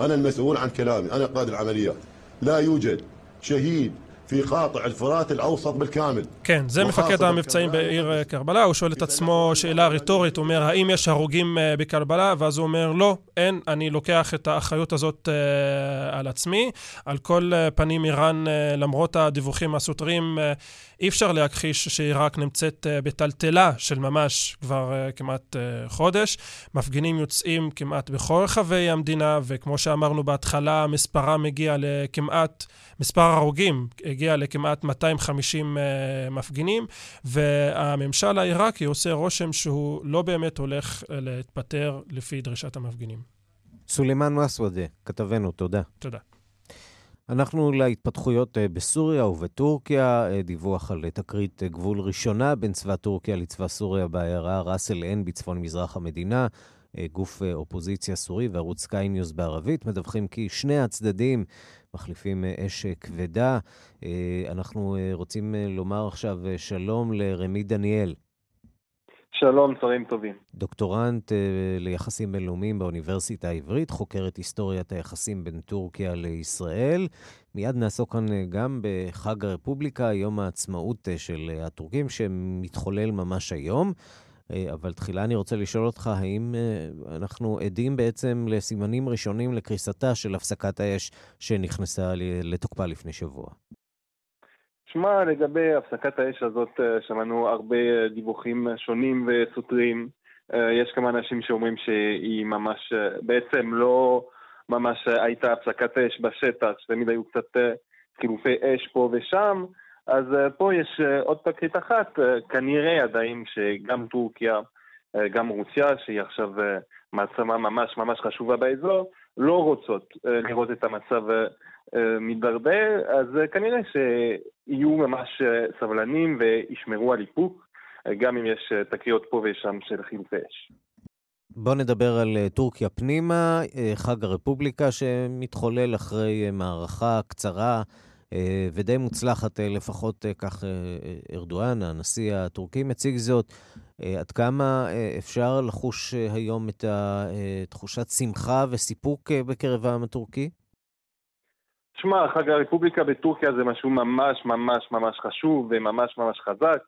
أنا المسؤول عن كلامي، أنا قائد العمليات. لا يوجد شهيد في قاطع الفرات الأوسط بالكامل. כן, זה מפקד המבצעים בעיר קרבלה, הוא שואל את עצמו שאלה רטורית, הוא אומר, האם יש הרוגים בקרבלה? ואז הוא אומר, לא, אין, אני לוקח את האחריות הזאת uh, על עצמי. על כל uh, פנים, איראן, uh, למרות הדיווחים הסותרים, uh, אי אפשר להכחיש שעיראק נמצאת uh, בטלטלה של ממש כבר uh, כמעט uh, חודש. מפגינים יוצאים כמעט בכל רחבי המדינה, וכמו שאמרנו בהתחלה, מספרם מגיע לכמעט... מספר ההרוגים הגיע לכמעט 250 uh, מפגינים, והממשל העיראקי עושה רושם שהוא לא באמת הולך להתפטר לפי דרישת המפגינים. סולימאן מסוודה, כתבנו, תודה. תודה. אנחנו להתפתחויות אה, בסוריה ובטורקיה, אה, דיווח על תקרית גבול ראשונה בין צבא טורקיה לצבא סוריה בעיירה ראסל עין בצפון מזרח המדינה. גוף אופוזיציה סורי וערוץ סקיי ניוז בערבית מדווחים כי שני הצדדים מחליפים אש כבדה. אנחנו רוצים לומר עכשיו שלום לרמי דניאל. שלום, צהריים טובים. דוקטורנט uh, ליחסים בינלאומיים באוניברסיטה העברית, חוקרת היסטוריית היחסים בין טורקיה לישראל. מיד נעסוק כאן uh, גם בחג הרפובליקה, יום העצמאות uh, של הטורקים, שמתחולל ממש היום. אבל תחילה אני רוצה לשאול אותך, האם אנחנו עדים בעצם לסימנים ראשונים לקריסתה של הפסקת האש שנכנסה לתוקפה לפני שבוע? שמע, לגבי הפסקת האש הזאת אה, שמענו הרבה אה, דיווחים שונים וסותרים. אה, יש כמה אנשים שאומרים שהיא ממש, בעצם לא ממש הייתה הפסקת אש בשטח, שתמיד היו קצת חילופי אש פה ושם. אז פה יש עוד תקרית אחת, כנראה עדיין שגם טורקיה, גם רוסיה, שהיא עכשיו מעצמה ממש ממש חשובה באזור, לא רוצות לראות את המצב מידרדר, אז כנראה שיהיו ממש סבלנים וישמרו על איפוק, גם אם יש תקריות פה ושם של חילופי אש. בואו נדבר על טורקיה פנימה, חג הרפובליקה שמתחולל אחרי מערכה קצרה ודי מוצלחת, לפחות כך ארדואן, הנשיא הטורקי, מציג זאת. עד כמה אפשר לחוש היום את תחושת שמחה וסיפוק בקרב העם הטורקי? תשמע, חג הרפובליקה בטורקיה זה משהו ממש ממש ממש חשוב וממש ממש חזק.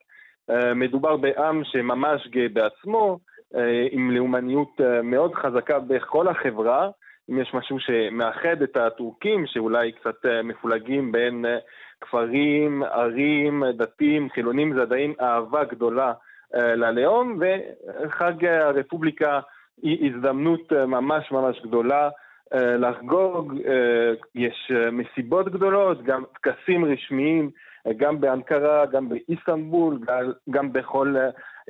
אה, מדובר בעם שממש גאה בעצמו, אה, עם לאומניות אה, מאוד חזקה בכל החברה. אם יש משהו שמאחד את הטורקים, שאולי קצת מפולגים בין כפרים, ערים, דתיים, חילונים, זה עדיין אהבה גדולה ללאום, וחג הרפובליקה היא הזדמנות ממש ממש גדולה אה, לחגוג, אה, יש אה, מסיבות גדולות, גם טקסים רשמיים, גם באנקרה, גם באיסטנבול, גם בכל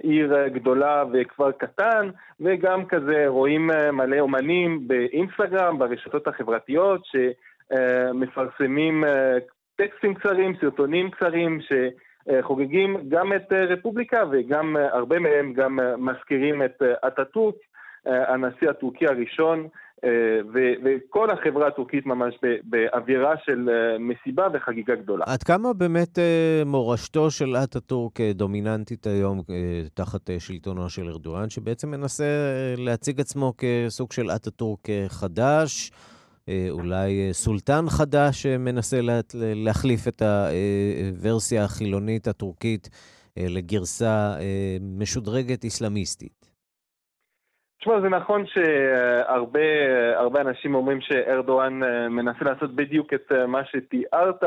עיר גדולה וכפר קטן, וגם כזה רואים מלא אומנים באינסטגרם, ברשתות החברתיות, שמפרסמים טקסטים קצרים, סרטונים קצרים, שחוגגים גם את רפובליקה וגם הרבה מהם גם מזכירים את אטאטורק, הנשיא הטורקי הראשון, אה, וכל החברה הטורקית ממש באווירה של אה, מסיבה וחגיגה גדולה. עד כמה באמת אה, מורשתו של אטאטורק דומיננטית היום תחת שלטונו של ארדואן, שבעצם מנסה להציג עצמו כסוג של אטאטורק חדש? אולי סולטן חדש שמנסה להחליף את הוורסיה החילונית הטורקית לגרסה משודרגת איסלאמיסטית. תשמע, זה נכון שהרבה אנשים אומרים שארדואן אה, מנסה לעשות בדיוק את אה, מה שתיארת,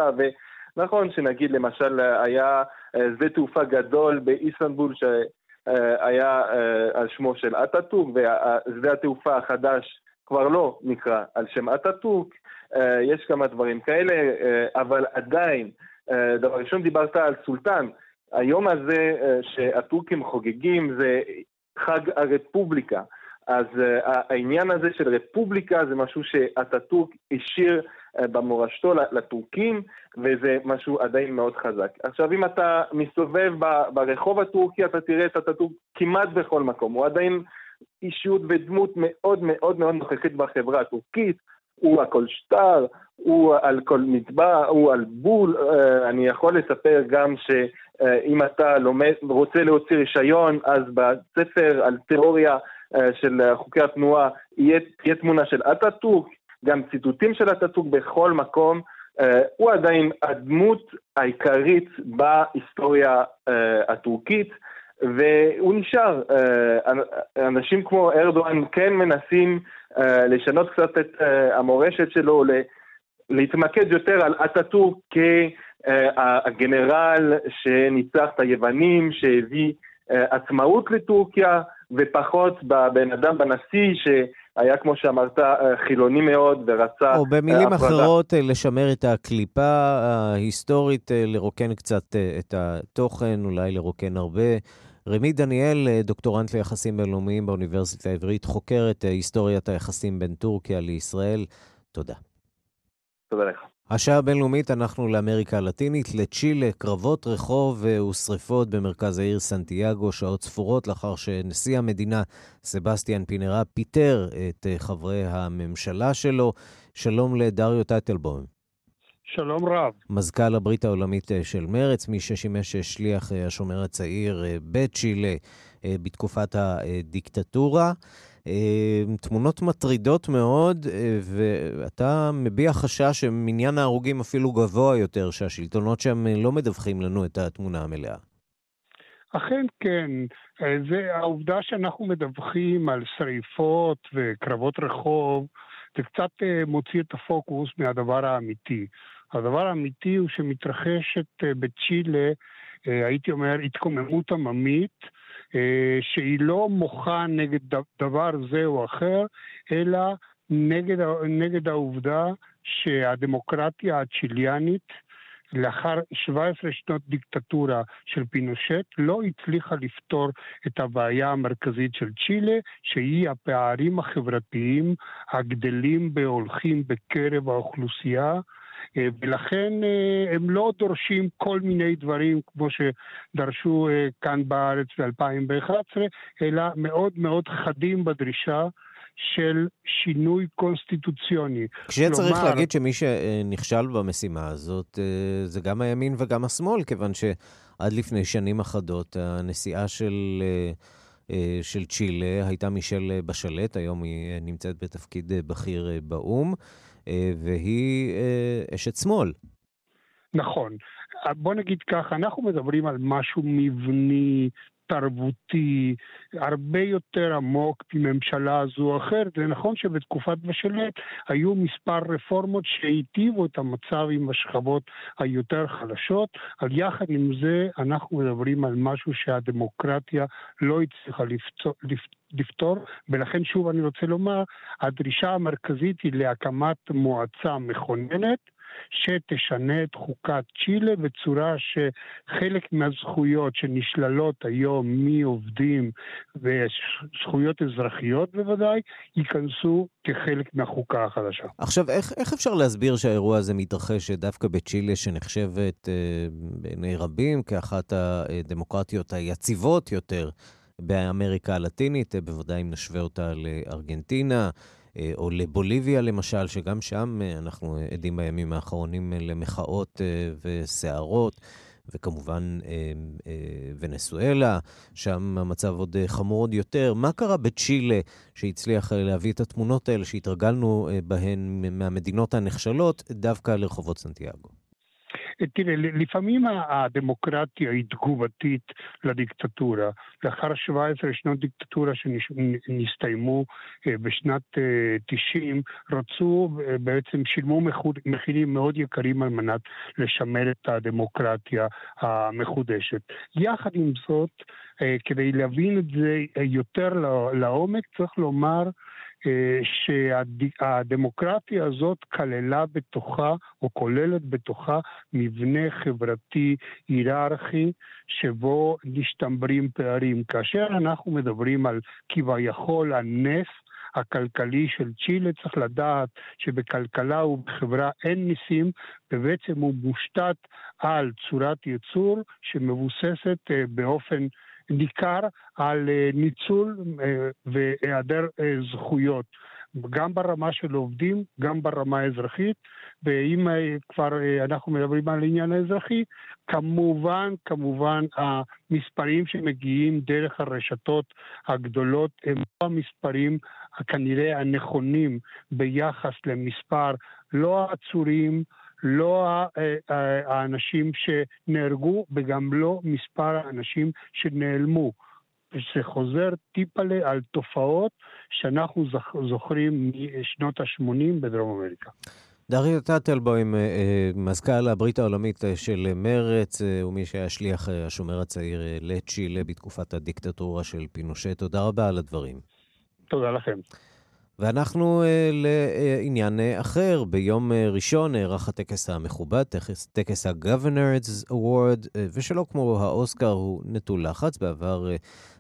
ונכון שנגיד למשל היה אה, שדה תעופה גדול באיסטנבול שהיה על שמו של אטאטורק, ושדה התעופה החדש כבר לא נקרא על שם אטאטורק, יש כמה דברים כאלה, אבל עדיין, דבר ראשון דיברת על סולטן, היום הזה שהטורקים חוגגים זה חג הרפובליקה. אז uh, העניין הזה של רפובליקה זה משהו שאטאטורק השאיר uh, במורשתו לטורקים, וזה משהו עדיין מאוד חזק. עכשיו, אם אתה מסתובב ברחוב הטורקי, אתה תראה את אטאטורק כמעט בכל מקום. הוא עדיין אישיות ודמות מאוד מאוד מאוד נוכחית בחברה הטורקית. הוא הכל שטר, הוא על כל מטבע, הוא על בול. Uh, אני יכול לספר גם שאם אתה לומד, רוצה להוציא רישיון, אז בספר על תיאוריה אה, של חוקי התנועה, תהיה תמונה של אטאטורק, גם ציטוטים של אטאטורק בכל מקום. אה, הוא עדיין הדמות העיקרית בהיסטוריה אה, הטורקית, והוא נשאר. אנשים כמו ארדואן כן מנסים לשנות קצת את המורשת שלו, להתמקד יותר על אטאטורק כהגנרל שניצח את היוונים, שהביא עצמאות לטורקיה, ופחות בבן אדם, בנשיא, שהיה, כמו שאמרת, חילוני מאוד ורצה... או במילים הפרדה. אחרות, אה, לשמר את הקליפה ההיסטורית, אה, לרוקן קצת אה, את התוכן, אולי לרוקן הרבה. רמי דניאל, דוקטורנט ליחסים בינלאומיים באוניברסיטה העברית, חוקר את היסטוריית היחסים בין טורקיה לישראל. תודה. תודה לך. השעה הבינלאומית, אנחנו לאמריקה הלטינית, לצ'ילה, קרבות רחוב ושריפות במרכז העיר סנטיאגו, שעות ספורות לאחר שנשיא המדינה, סבסטיאן פינרה, פיטר את חברי הממשלה שלו. שלום לדריו טייטלבוים. שלום רב. מזכ"ל הברית העולמית של מרץ, מי ששימש שליח השומר הצעיר בצ'ילה בתקופת הדיקטטורה. תמונות מטרידות מאוד, ואתה מביע חשש שמניין ההרוגים אפילו גבוה יותר, שהשלטונות שם לא מדווחים לנו את התמונה המלאה. אכן כן. זה העובדה שאנחנו מדווחים על שריפות וקרבות רחוב, זה קצת מוציא את הפוקוס מהדבר האמיתי. הדבר האמיתי הוא שמתרחשת בצ'ילה, הייתי אומר, התקוממות עממית, שהיא לא מוחה נגד דבר זה או אחר, אלא נגד, נגד העובדה שהדמוקרטיה הצ'יליאנית, לאחר 17 שנות דיקטטורה של פינושט, לא הצליחה לפתור את הבעיה המרכזית של צ'ילה, שהיא הפערים החברתיים הגדלים והולכים בקרב האוכלוסייה. ולכן הם לא דורשים כל מיני דברים כמו שדרשו כאן בארץ ב-2011, אלא מאוד מאוד חדים בדרישה של שינוי קונסטיטוציוני. כשצריך כלומר... להגיד שמי שנכשל במשימה הזאת זה גם הימין וגם השמאל, כיוון שעד לפני שנים אחדות הנשיאה של... של צ'ילה הייתה מישל בשלט, היום היא נמצאת בתפקיד בכיר באו"ם. והיא אשת שמאל. נכון. בוא נגיד ככה, אנחנו מדברים על משהו מבני, תרבותי, הרבה יותר עמוק מממשלה זו או אחרת. זה נכון שבתקופת בשלט היו מספר רפורמות שהיטיבו את המצב עם השכבות היותר חלשות, אבל יחד עם זה אנחנו מדברים על משהו שהדמוקרטיה לא הצליחה לפצור, לפתור, ולכן שוב אני רוצה לומר, הדרישה המרכזית היא להקמת מועצה מכוננת, שתשנה את חוקת צ'ילה בצורה שחלק מהזכויות שנשללות היום מעובדים וזכויות אזרחיות בוודאי, ייכנסו כחלק מהחוקה החדשה. עכשיו, איך, איך אפשר להסביר שהאירוע הזה מתרחש דווקא בצ'ילה, שנחשבת אה, בעיני רבים כאחת הדמוקרטיות היציבות יותר? באמריקה הלטינית, בוודאי אם נשווה אותה לארגנטינה, או לבוליביה למשל, שגם שם אנחנו עדים בימים האחרונים למחאות וסערות, וכמובן ונסואלה, שם המצב עוד חמור עוד יותר. מה קרה בצ'ילה שהצליח להביא את התמונות האלה שהתרגלנו בהן מהמדינות הנחשלות דווקא לרחובות סנטיאגו? תראה, לפעמים הדמוקרטיה היא תגובתית לדיקטטורה. לאחר 17 שנות דיקטטורה שנסתיימו בשנת 90, רצו, בעצם שילמו מחירים מאוד יקרים על מנת לשמר את הדמוקרטיה המחודשת. יחד עם זאת, כדי להבין את זה יותר לעומק, צריך לומר שהדמוקרטיה הזאת כללה בתוכה, או כוללת בתוכה, מבנה חברתי היררכי, שבו משתמרים פערים. כאשר אנחנו מדברים על כביכול הנס, הכלכלי של צ'ילה, צריך לדעת שבכלכלה ובחברה אין ניסים, ובעצם הוא מושתת על צורת ייצור שמבוססת באופן ניכר על ניצול והיעדר זכויות, גם ברמה של עובדים, גם ברמה האזרחית, ואם כבר אנחנו מדברים על העניין האזרחי, כמובן, כמובן, המספרים שמגיעים דרך הרשתות הגדולות הם לא המספרים כנראה הנכונים ביחס למספר לא העצורים, לא האנשים שנהרגו וגם לא מספר האנשים שנעלמו. זה חוזר טיפלה על תופעות שאנחנו זוכרים משנות ה-80 בדרום אמריקה. דריה טאטלבוים, מזכ"ל הברית העולמית של מרץ, ומי שהיה שליח השומר הצעיר לצ'ילה בתקופת הדיקטטורה של פינושה. תודה רבה על הדברים. תודה לכם. ואנחנו uh, לעניין uh, אחר. ביום uh, ראשון נערך הטקס המכובד, טקס, טקס ה-Governor's Award, uh, ושלא כמו האוסקר, הוא נטול לחץ. בעבר uh,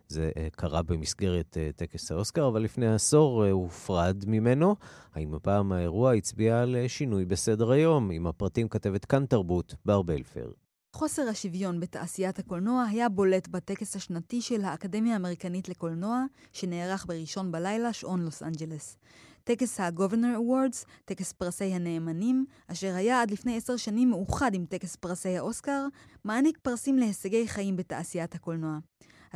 זה uh, קרה במסגרת uh, טקס האוסקר, אבל לפני עשור uh, הופרד ממנו. האם הפעם האירוע הצביע על uh, שינוי בסדר היום? עם הפרטים כתבת כאן תרבות, בר בלפר. חוסר השוויון בתעשיית הקולנוע היה בולט בטקס השנתי של האקדמיה האמריקנית לקולנוע, שנערך בראשון בלילה, שעון לוס אנג'לס. טקס ה-Governor Awards, טקס פרסי הנאמנים, אשר היה עד לפני עשר שנים מאוחד עם טקס פרסי האוסקר, מעניק פרסים להישגי חיים בתעשיית הקולנוע.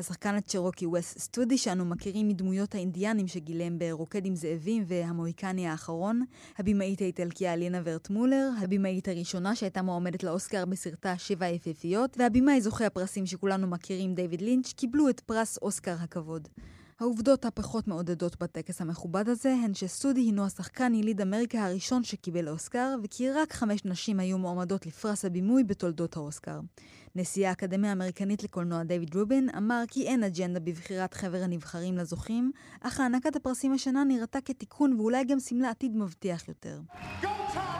השחקן הצ'רוקי וס סטודי, שאנו מכירים מדמויות האינדיאנים שגילם ברוקד עם זאבים והמוהיקני האחרון, הבמאית האיטלקיה לינה ורטמולר, הבמאית הראשונה שהייתה מועמדת לאוסקר בסרטה שבע יפיפיות, והבמאי זוכה הפרסים שכולנו מכירים, דיוויד לינץ', קיבלו את פרס אוסקר הכבוד. העובדות הפחות מעודדות בטקס המכובד הזה הן שסטודי הינו השחקן יליד אמריקה הראשון שקיבל אוסקר, וכי רק חמש נשים היו מועמדות לפרס הבימוי בתולדות האוסקר. נשיא האקדמיה האמריקנית לקולנוע דיוויד רובין אמר כי אין אג'נדה בבחירת חבר הנבחרים לזוכים, אך הענקת הפרסים השנה נראתה כתיקון ואולי גם סימלה עתיד מבטיח יותר. Go,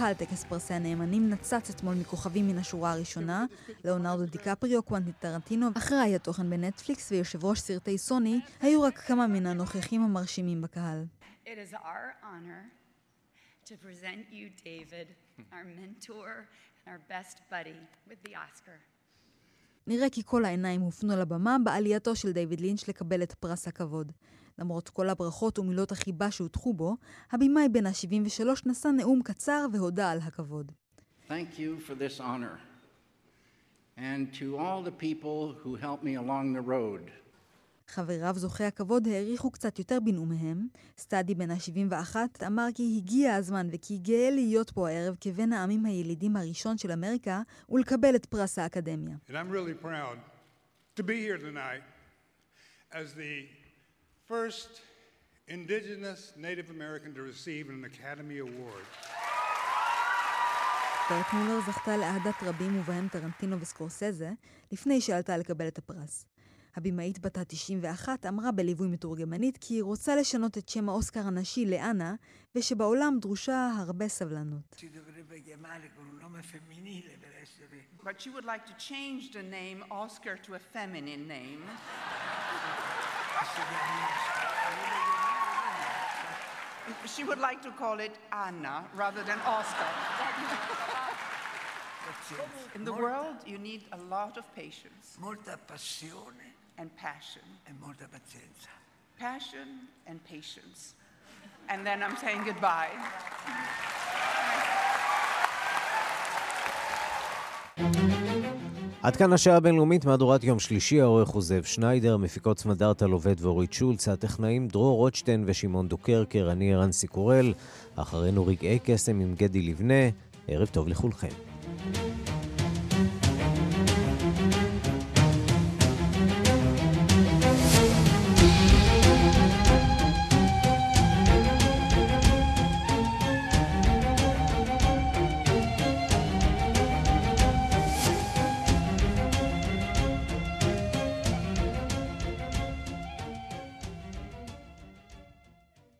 קהל טקס פרסי הנאמנים נצץ אתמול מכוכבים מן השורה הראשונה, לאונרדו דיקפריו, קוונטי טרנטינו, אחראי התוכן בנטפליקס ויושב ראש סרטי סוני, היו רק כמה מן הנוכחים המרשימים בקהל. נראה כי כל העיניים הופנו לבמה בעלייתו של דיוויד לינץ' לקבל את פרס הכבוד. למרות כל הברכות ומילות החיבה שהוטחו בו, הבמאי בן ה-73 נשא נאום קצר והודה על הכבוד. Thank you for this honor. And to all the people who helped me along the road. חבריו זוכי הכבוד העריכו קצת יותר בנאומיהם. סטאדי בן ה-71 אמר כי הגיע הזמן וכי גאה להיות פה הערב כבן העמים הילידים הראשון של אמריקה ולקבל את פרס האקדמיה. And I'm really proud to be here tonight as the first indigenous Native American to receive an Academy Award. ברט מילר זכתה לאהדת רבים ובהם טרנטינו וסקורסזה לפני שעלתה לקבל את הפרס. הבמאית בת ה-91 אמרה בליווי מתורגמנית כי היא רוצה לשנות את שם האוסקר הנשי לאנה, ושבעולם דרושה הרבה סבלנות. But she would like to change the name Oscar to a feminine name. She would like to call it Anna rather than Oscar. In the world, you need a lot of patience. Molta passione. And passion. E molta pazienza. Passion and patience. And then I'm saying goodbye. עד כאן השעה הבינלאומית, מהדורת יום שלישי, העורך הוא זאב שניידר, מפיקות סמדארטה לובד ואורית שולץ, הטכנאים דרור רוטשטיין ושמעון דוקרקר, אני ערן סיקורל, אחרינו רגעי קסם עם גדי לבנה, ערב טוב לכולכם.